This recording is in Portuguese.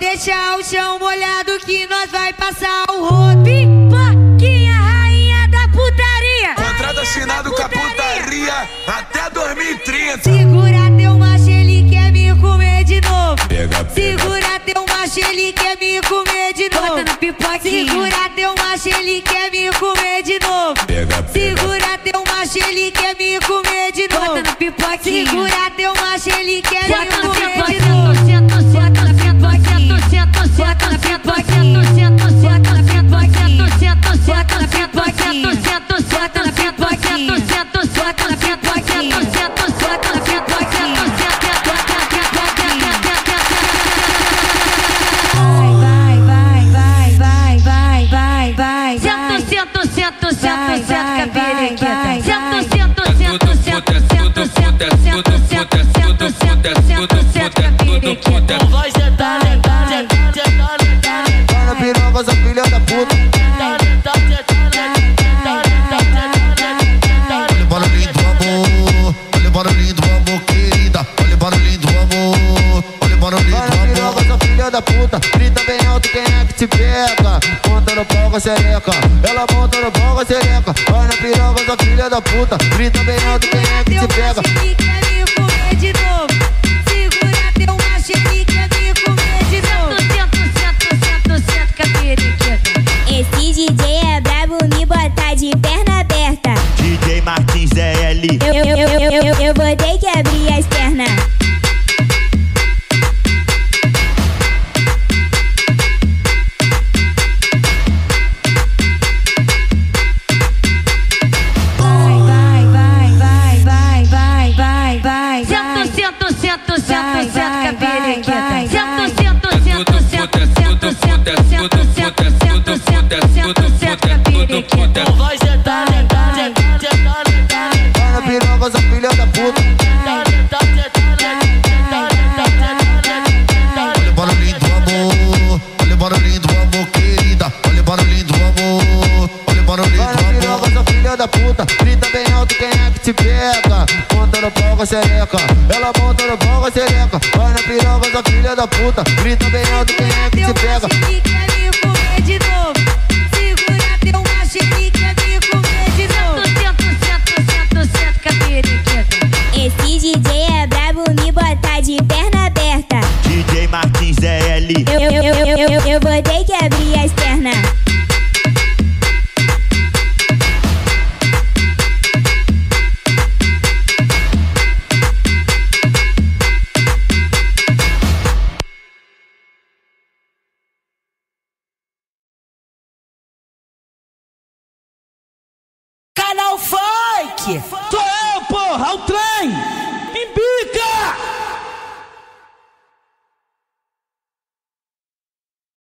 deixar o chão molhado que nós vai passar o rodo. Pipoquinha, rainha da putaria. Contrato assinado com a putaria até 2030. Segura teu macho, ele quer me comer de novo. Pega, pega. Segura teu macho, ele quer me comer de novo. Bota no pipoquinha. Segura teu macho, ele quer me comer de novo. Pega, pega. Segura teu macho, ele quer me comer de novo. Bota no pipoquinha. Segura teu macho, ele quer me comer Vai, filha da puta. Grita bem alto, quem é que te pega? Monta no pau com a xereca. Ela monta no pau com a xereca. Vai na piroca, essa filha da puta. Grita bem alto, quem é que te pega? Senta, senta, senta, senta, capirequita. Senta, senta, senta, senta, senta, senta, senta, senta, senta, senta, senta, senta, capirequita. Vai sentar, filha da puta. Grita bem alto, quem é que te pega? Monta no pau com a xereca. Ela monta no pau com a xereca. Vai na piroca, essa filha da puta. Grita bem alto, quem é que te pega? ele quer me comer de novo. Segura teu macho, ele quer me comer de novo. Senta, senta, senta, senta, capirequita. Esse DJ é brabo, me bota de perna aberta. DJ Martins é L. Eu, eu, eu, eu, eu, eu vou ter que abrir as Canal Funk! Sou eu, porra, o trem!